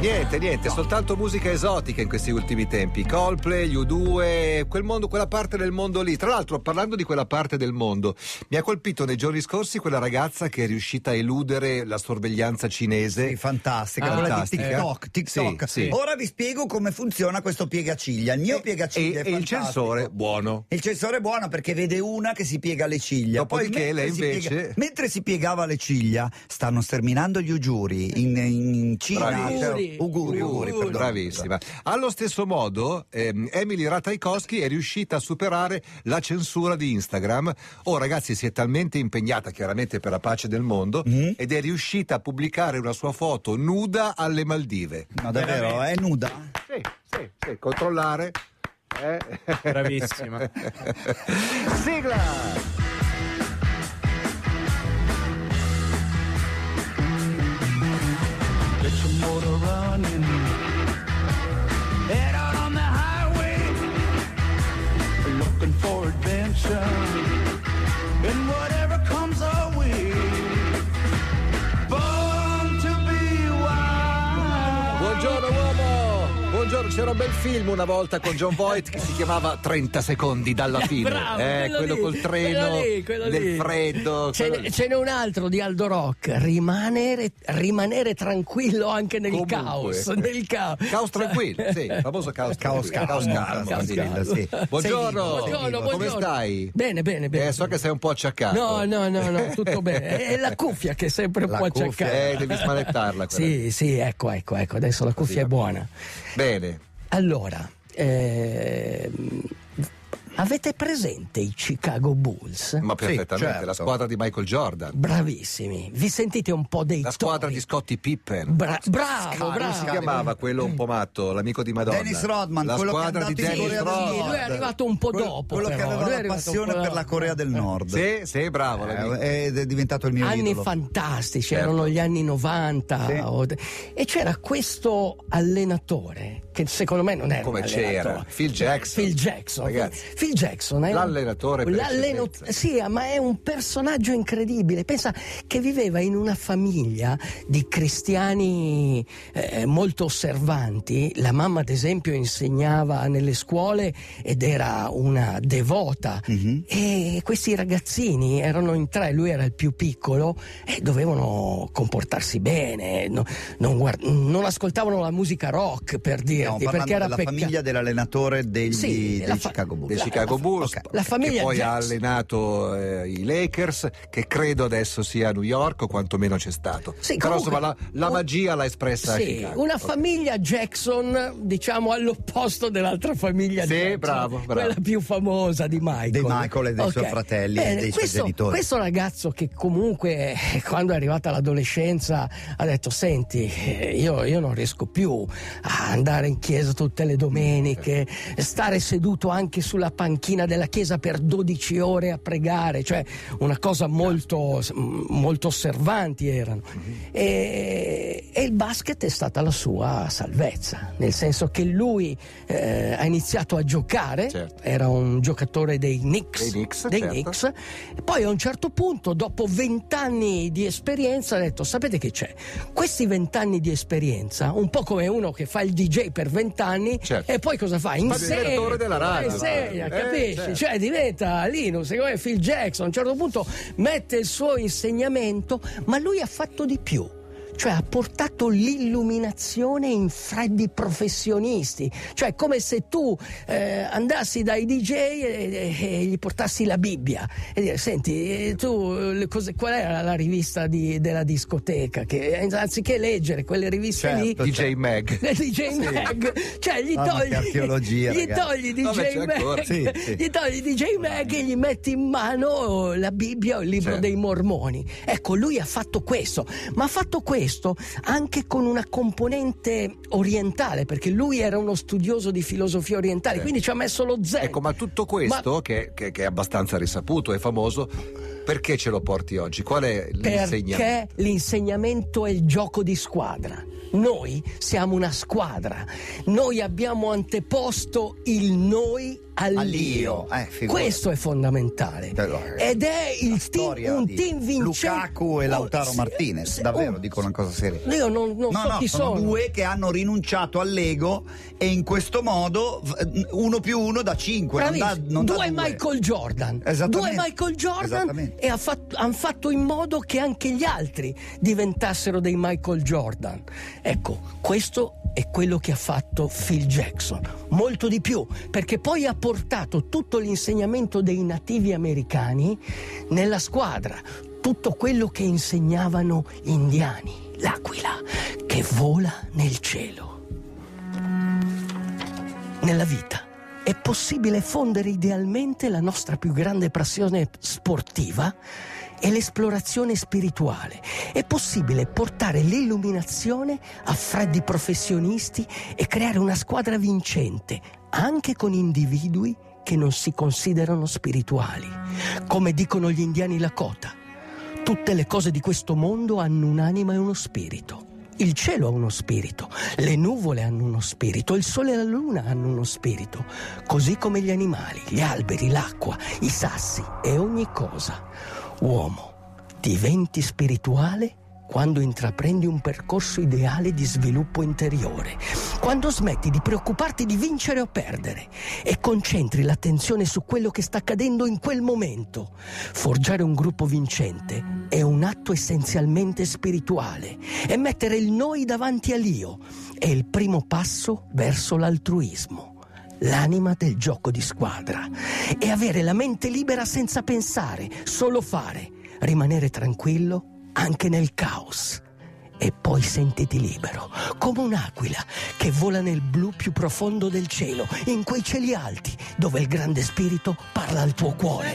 Niente, niente, no. soltanto musica esotica in questi ultimi tempi. Coldplay, U2, quel mondo, quella parte del mondo lì. Tra l'altro, parlando di quella parte del mondo, mi ha colpito nei giorni scorsi quella ragazza che è riuscita a eludere la sorveglianza cinese. Sì, fantastica, ah, quella di TikTok. TikTok. Sì, sì. Ora vi spiego come funziona questo piegaciglia. Il mio e, piegaciglia e, è e il censore buono. Il censore è buono perché vede una che si piega le ciglia. Dopodiché lei invece. Piega, mentre si piegava le ciglia, stanno sterminando gli ugiuri in, in Cina. Bravissima. Cioè, Uguri, uguri, uguri bravissima. Allo stesso modo, ehm, Emily Ratajkowski è riuscita a superare la censura di Instagram. Oh, ragazzi, si è talmente impegnata chiaramente per la pace del mondo mm. ed è riuscita a pubblicare una sua foto nuda alle Maldive. Ma davvero? È nuda? Sì, sì, sì. Controllare. Eh? Bravissima. Sigla! C'era un bel film una volta con John Voight che si chiamava 30 secondi dalla fine. Bravo, eh, quello lì, col treno lì, nel lì. freddo. Ce, quello... ce, n'è un altro di Aldo Rock, rimanere, rimanere tranquillo anche nel Comunque. caos. Nel caos. caos tranquillo, sì, il famoso caos caos caos, caos, caos, sì. Buongiorno. buongiorno, come stai? Bene, bene, bene. Eh, so che sei un po' acciaccato. No, no, no, no tutto bene. È la cuffia che è sempre un la po' acciaccata. Eh, devi smanettarla. Sì, sì, ecco, ecco, ecco, adesso la cuffia Così, è buona. Bene. Allora, eh, Avete presente i Chicago Bulls? Ma perfettamente, sì, certo. la squadra di Michael Jordan. Bravissimi. Vi sentite un po' dei La squadra tori? di Scottie Pippen. Bra- bravo, Scar- bravo. Come si chiamava quello un po' matto, l'amico di Madonna? Dennis Rodman, la squadra di Dennis Rodman. Sì, lui è arrivato un po' quello, dopo. Quello però. che aveva la passione per la Corea del Nord. Sì, sì, bravo. Eh, è diventato il mio anni idolo. fantastici, Certo. erano gli anni 90 Sì. e c'era questo allenatore che secondo me non era Come un c'era? Phil Jackson. Phil Jackson. Ragazzi. Phil Jackson è un- L'allenatore per l'alleno- sì, ma è un personaggio incredibile. Pensa che viveva in una famiglia di cristiani eh, molto osservanti. La mamma, ad esempio, insegnava nelle scuole ed era una devota. Mhm. E questi ragazzini erano in tre, lui era il più piccolo e dovevano comportarsi bene, no- non, guard- non ascoltavano la musica rock per Stiamo dirti, parlando perché era della peccato. famiglia dell'allenatore degli, Sì, dei fa- Chicago Bulls. dei La- Chicago la- Bulls, ok. La famiglia che poi ha Jackson. allenato eh, i Lakers, che credo adesso sia a New York, o quantomeno c'è stato. Sì, Però comunque- insomma la, la magia l'ha espressa Sì, Chicago. una Ok. famiglia Jackson, diciamo all'opposto dell'altra famiglia Sì, Jackson, bravo, bravo. quella più famosa di Michael. Di Michael e dei suoi fratelli e dei suoi questo, genitori. Questo ragazzo che comunque eh, quando è arrivata l'adolescenza ha detto senti eh, io, io non riesco più a andare in chiesa tutte le domeniche, stare seduto anche sulla panchina della chiesa per 12 ore a pregare, cioè una cosa molto, molto osservanti erano. E, e il basket è stata la sua salvezza, nel senso che lui eh, ha iniziato a giocare, Certo. era un giocatore dei Knicks, Dei Knicks, dei certo. Knicks, poi a un certo punto, dopo vent'anni di esperienza, ha detto: Sapete che c'è? Questi vent'anni di esperienza, un po' come uno che fa il DJ per vent'anni Certo. e poi cosa fa? Insegna, direttore della radio. insegna, Eh, capisci? certo. Cioè diventa Linus, come Phil Jackson, a un certo punto mette il suo insegnamento, ma lui ha fatto di più. Cioè ha portato l'illuminazione in freddi professionisti, cioè come se tu eh, andassi dai DJ e, e- e gli portassi la Bibbia e dire senti eh, tu eh, cos'è- qual era la rivista di- della discoteca che eh, anziché leggere quelle riviste Certo, lì DJ Mag. del DJ Mag, cioè gli togli, gli togli DJ. Mag, Sì, sì. gli togli DJ Mag e gli metti in mano la Bibbia o il libro Certo. dei Mormoni. Ecco, lui ha fatto questo, ma ha fatto questo anche con una componente orientale, perché lui era uno studioso di filosofia orientale, Sì. quindi ci ha messo lo zen. Ecco, ma tutto questo, che, che- che è abbastanza risaputo e famoso, Perché ce lo porti oggi? Qual è l'insegnamento? Perché l'insegnamento è il gioco di squadra. Noi siamo una squadra, noi abbiamo anteposto il noi all'io. Eh, Questo è fondamentale. Ed è il team, un team vincente. Lukaku e Lautaro oh, Martinez, davvero, un... dico una cosa seria. Io non, non no, so no, chi sono. sono. due che hanno rinunciato all'ego e in questo modo uno più uno da cinque. Non da, non due, da due Michael Jordan. Due Michael Jordan e hanno fatto in modo che anche gli altri diventassero dei Michael Jordan. Ecco, questo è quello che ha fatto Phil Jackson. Molto di più, perché poi ha portato tutto l'insegnamento dei nativi americani nella squadra, tutto quello che insegnavano gli indiani, l'aquila che vola nel cielo. Nella vita è possibile fondere idealmente la nostra più grande passione sportiva e l'esplorazione spirituale. È possibile portare l'illuminazione a freddi professionisti e creare una squadra vincente, anche con individui che non si considerano spirituali. Come dicono gli indiani Lakota, tutte le cose di questo mondo hanno un'anima e uno spirito. Il cielo ha uno spirito, le nuvole hanno uno spirito, il sole e la luna hanno uno spirito, così come gli animali, gli alberi, l'acqua, i sassi e ogni cosa. Uomo, diventi spirituale quando intraprendi un percorso ideale di sviluppo interiore, quando smetti di preoccuparti di vincere o perdere e concentri l'attenzione su quello che sta accadendo in quel momento. Forgiare un gruppo vincente è un atto essenzialmente spirituale e mettere il noi davanti all'io è il primo passo verso l'altruismo l'anima del gioco di squadra e avere la mente libera senza pensare, solo fare, rimanere tranquillo anche nel caos. E poi sentiti libero, come un'aquila che vola nel blu più profondo del cielo, in quei cieli alti, dove il grande spirito parla al tuo cuore.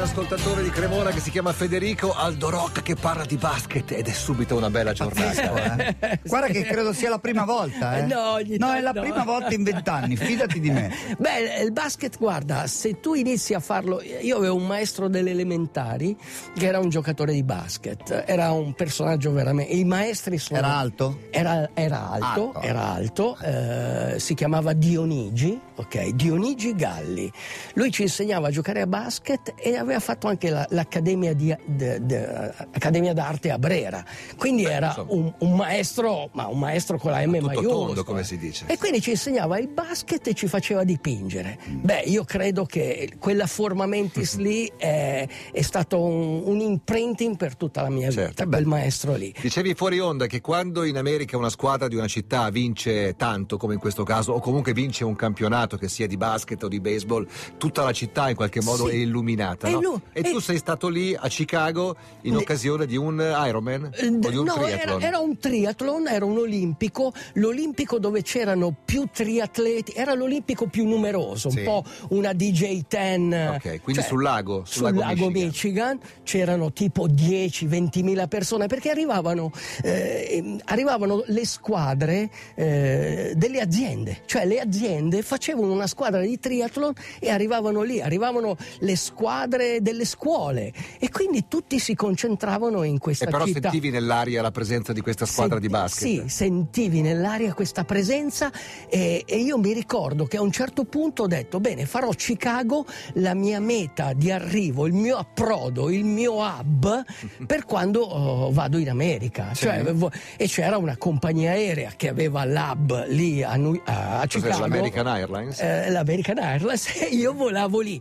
Un ascoltatore di Cremona che si chiama Federico Aldo Rock che parla di basket ed è subito una bella giornata. eh. Guarda che credo sia la prima volta. Eh. No, no, è la no. prima volta in vent'anni, fidati di me. Beh, il basket, guarda, se tu inizi a farlo. Io avevo un maestro delle elementari che era un giocatore di basket, era un personaggio veramente. I maestri sono. Era alto? Era, era alto, alto, era alto, eh, si chiamava Dionigi, ok? Dionigi Galli. Lui ci insegnava a giocare a basket e aveva aveva fatto anche la, l'Accademia di, de, de, Accademia d'Arte a Brera, quindi Beh, era un, un, maestro, ma un maestro con la M maiuscola. tondo, come si dice. E quindi ci insegnava il basket e ci faceva dipingere. Mm. Beh, io credo che quella forma mentis lì è, è stato un, un, imprinting per tutta la mia certo. vita, quel maestro lì. Dicevi fuori onda che quando in America una squadra di una città vince tanto, come in questo caso, o comunque vince un campionato che sia di basket o di baseball, tutta la città in qualche modo sì. è illuminata. No? No? E, e tu sei stato lì a Chicago in occasione di un Ironman? Eh, o di un no, triathlon? Era, era, un triathlon, era un olimpico, l'olimpico dove c'erano più triatleti, era l'olimpico più numeroso, sì. un po' una DJ10. Ok, quindi cioè, sul lago, sul, sul lago, Michigan. Michigan. c'erano tipo 10-20 mila persone perché arrivavano, eh, arrivavano le squadre eh, delle aziende, cioè le aziende facevano una squadra di triathlon e arrivavano lì, arrivavano le squadre delle scuole e quindi tutti si concentravano in questa e però città. sentivi nell'aria la presenza di questa squadra Senti, di basket? Sì, sentivi nell'aria questa presenza e, e, io mi ricordo che a un certo punto ho detto bene farò Chicago la mia meta di arrivo, il mio approdo, il mio hub per quando oh, vado in America. Cioè, e c'era una compagnia aerea che aveva l'hub lì a, a Chicago. L'American Airlines? Eh, L'American Airlines e io volavo lì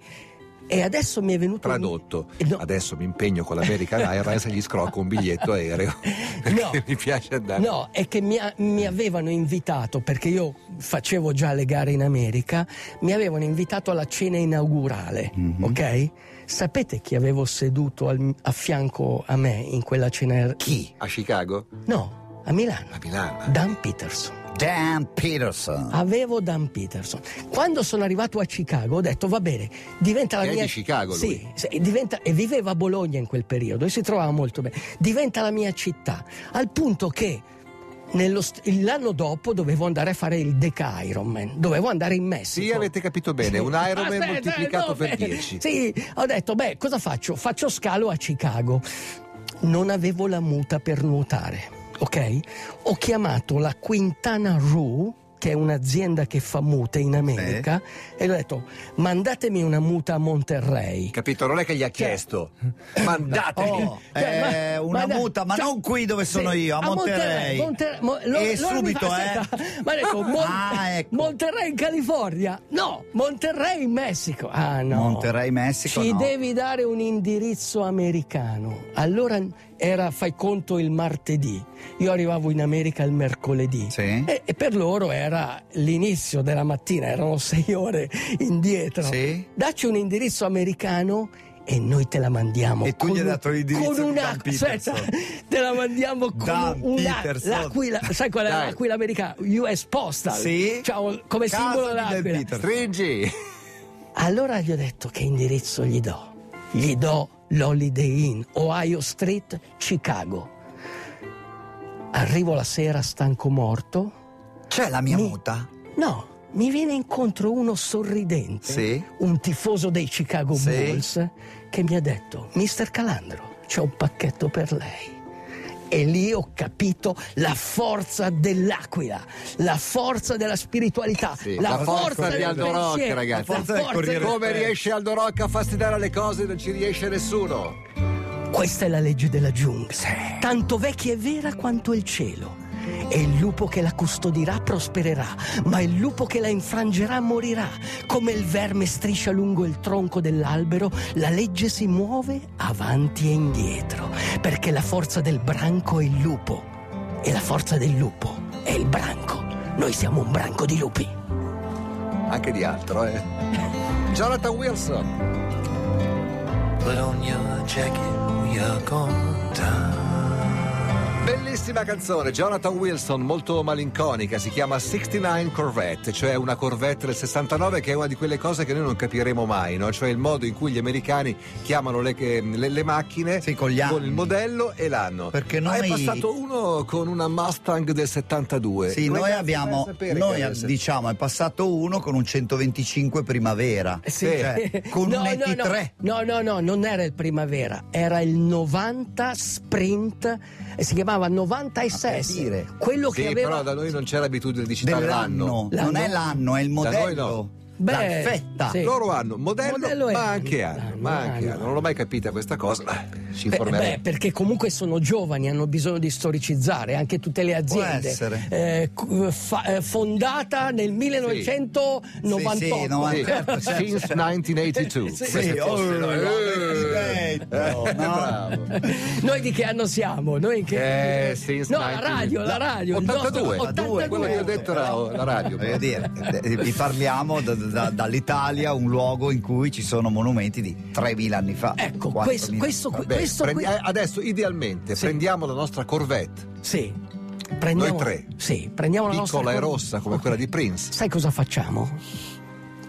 e adesso mi è venuto. Tradotto. No. Adesso mi impegno con l'American Airlines e gli scrocco un biglietto aereo. No. mi piace andare. No, è che mi, ha, mi, avevano invitato, perché io facevo già le gare in America, mi avevano invitato alla cena inaugurale, mm-hmm. ok? Sapete chi avevo seduto al, a fianco a me in quella cena? Chi? A Chicago? No, a Milano. A Milano. Dan Peterson. Dan Peterson. Avevo Dan Peterson. Quando sono arrivato a Chicago ho detto va bene, diventa la che mia... È di Chicago. Sì, sì diventa... e viveva a Bologna in quel periodo e si trovava molto bene. Diventa la mia città, al punto che nello, l'anno dopo dovevo andare a fare il Deca Ironman, dovevo andare in Messico. Sì, avete capito bene, un Ironman Aspetta, moltiplicato no, per 10. Sì, ho detto, beh, cosa faccio? Faccio scalo a Chicago. Non avevo la muta per nuotare, ok? Ho chiamato la Quintana Roo che è un'azienda che fa mute in America, sì. e gli ho detto mandatemi una muta a Monterrey. Capito? Non è che gli ha cioè, chiesto, cioè, mandatemi oh, cioè, eh, una ma, muta, ma cioè, non qui dove sono io, a, a Monterrey. Monterrey, Monterrey mo, e subito, fa, eh. Ma detto, Mon- ah, ecco. Monterrey in California? No, Monterrey in Messico. Ah no. Monterrey Messico. Ci no. devi dare un indirizzo americano. Allora era, fai conto, il martedì. Io arrivavo in America il mercoledì sì. e, e, per loro era l'inizio della mattina, erano sei ore indietro. Sì. Dacci un indirizzo americano e noi te la mandiamo e tu gli hai dato l'indirizzo con una aspetta, te la mandiamo con Dan una l'aquila sai qual è Dai. l'aquila americana US Postal sì. cioè, come Casa simbolo l'aquila stringi allora gli ho detto che indirizzo gli do gli do l'Holiday Inn, Ohio Street, Chicago. Arrivo la sera stanco morto. C'è la mia mi... muta? No, mi viene incontro uno sorridente, sì. un tifoso dei Chicago sì. Bulls, che mi ha detto, Mister Calandro, c'è un pacchetto per lei. E lì ho capito la forza dell'aquila, la forza della spiritualità, sì, la, la, forza, forza di Aldo Rock, ragazzi. La forza la forza del Come riesce Aldo Rock a fastidare le cose non ci riesce nessuno. Questa è la legge della giungla, tanto vecchia e vera quanto il cielo. E il lupo che la custodirà prospererà, ma il lupo che la infrangerà morirà. Come il verme striscia lungo il tronco dell'albero, la legge si muove avanti e indietro, perché la forza del branco è il lupo e la forza del lupo è il branco. Noi siamo un branco di lupi. Anche di altro, eh. Jonathan Wilson. Put on your jacket, we are going down. Bellissima canzone, Jonathan Wilson, molto malinconica, si chiama 69 Corvette, cioè una Corvette del 69 che è una di quelle cose che noi non capiremo mai, no? cioè il modo in cui gli americani chiamano le, le, le macchine sì, con, con, il modello e l'anno. Perché noi... Ah, è passato uno con una Mustang del 72. Sì, Come noi abbiamo, noi diciamo, è passato uno con un 125 Primavera, sì. cioè, con no, un ET3. No, no, no, no, non era il Primavera, era il 90 Sprint e si chiamava 96. Quello sì, che aveva... però da noi non c'è l'abitudine di citare l'anno. l'anno. Non è l'anno, è il modello. Beh, L'alfetta. Sì. Loro hanno modello, modello ma anche anno, ma anche anno. Non l'ho mai capita questa cosa. Ci informeremo. Beh, perché comunque sono giovani, hanno bisogno di storicizzare anche tutte le aziende. Eh, fa, eh, fondata nel 1998. Sì, sì, 90, sì. Since 1982. Sì, sì. Oh, eh, no. Noi di che anno siamo? Noi che... Eh, since no, la radio, la radio. 82. 82. Quello che ho detto era la radio. Voglio dire, vi parliamo da da, dall'Italia un luogo in cui ci sono monumenti di 3.000 anni fa. Ecco, questo, questo, Vabbè, questo prendi, qui... adesso idealmente sì. prendiamo la nostra Corvette. Sì. Prendiamo, Noi tre. Sì, prendiamo la Piccola e rossa come okay. quella di Prince. Sai cosa facciamo?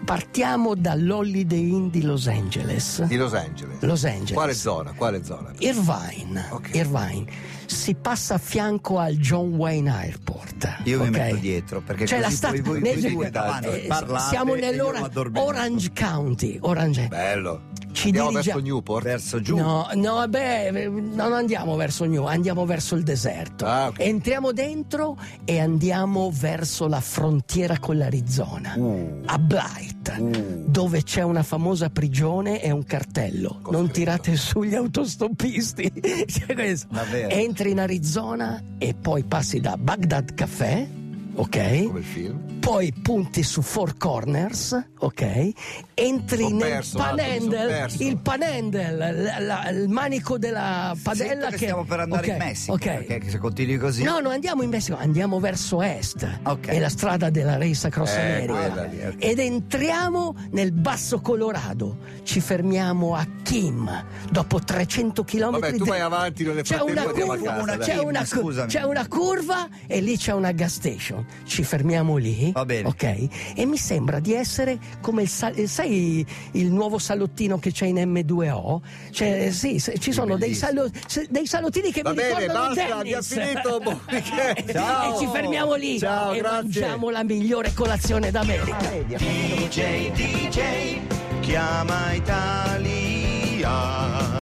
Partiamo dall'Holiday Inn di Los Angeles. Di Los Angeles. Los Angeles. Quale zona? Quale zona? Irvine. Okay. Irvine. Si passa a fianco al John Wayne Airport. Io okay? mi metto dietro perché C'è così la sta- voi, voi, nel, voi eh, siamo nell'Orange County. Orange. Bello. Ci andiamo dirigia... verso Newport? Verso giù? No, no, beh, non andiamo verso Newport, andiamo verso il deserto. Ah, okay. Entriamo dentro e andiamo verso la frontiera con l'Arizona, uh. a Blight, uh. dove c'è una famosa prigione e un cartello. Cos'è non tirate su gli autostoppisti. Entri in Arizona e poi passi da Baghdad Café ok? Come il film. Poi punti su Four Corners, ok? Entri Ho nel perso, panendel, il panendel, la, la, il manico della padella che, che stiamo per andare okay, in Messico, okay. perché se continui così. No, non andiamo in Messico, andiamo verso est. Okay. È la strada della Race Across eh, America. Lì, okay. Ed entriamo nel Basso Colorado. Ci fermiamo a Kim dopo 300 km. Vabbè, tu vai avanti, non c'è una, curva, una, c'è, una, c'è una curva e lì c'è una gas station. Ci fermiamo lì Va bene. Ok? E mi sembra di essere come il sal- eh, sai il nuovo salottino che c'è in M2O? Cioè, sì, se- ci sono dei, salo- dei salottini che Va mi bene, ricordano basta, abbiamo finito. Weekend. Ciao. E ci fermiamo lì Ciao, e grazie. mangiamo la migliore colazione d'America. DJ, DJ, chiama Italia.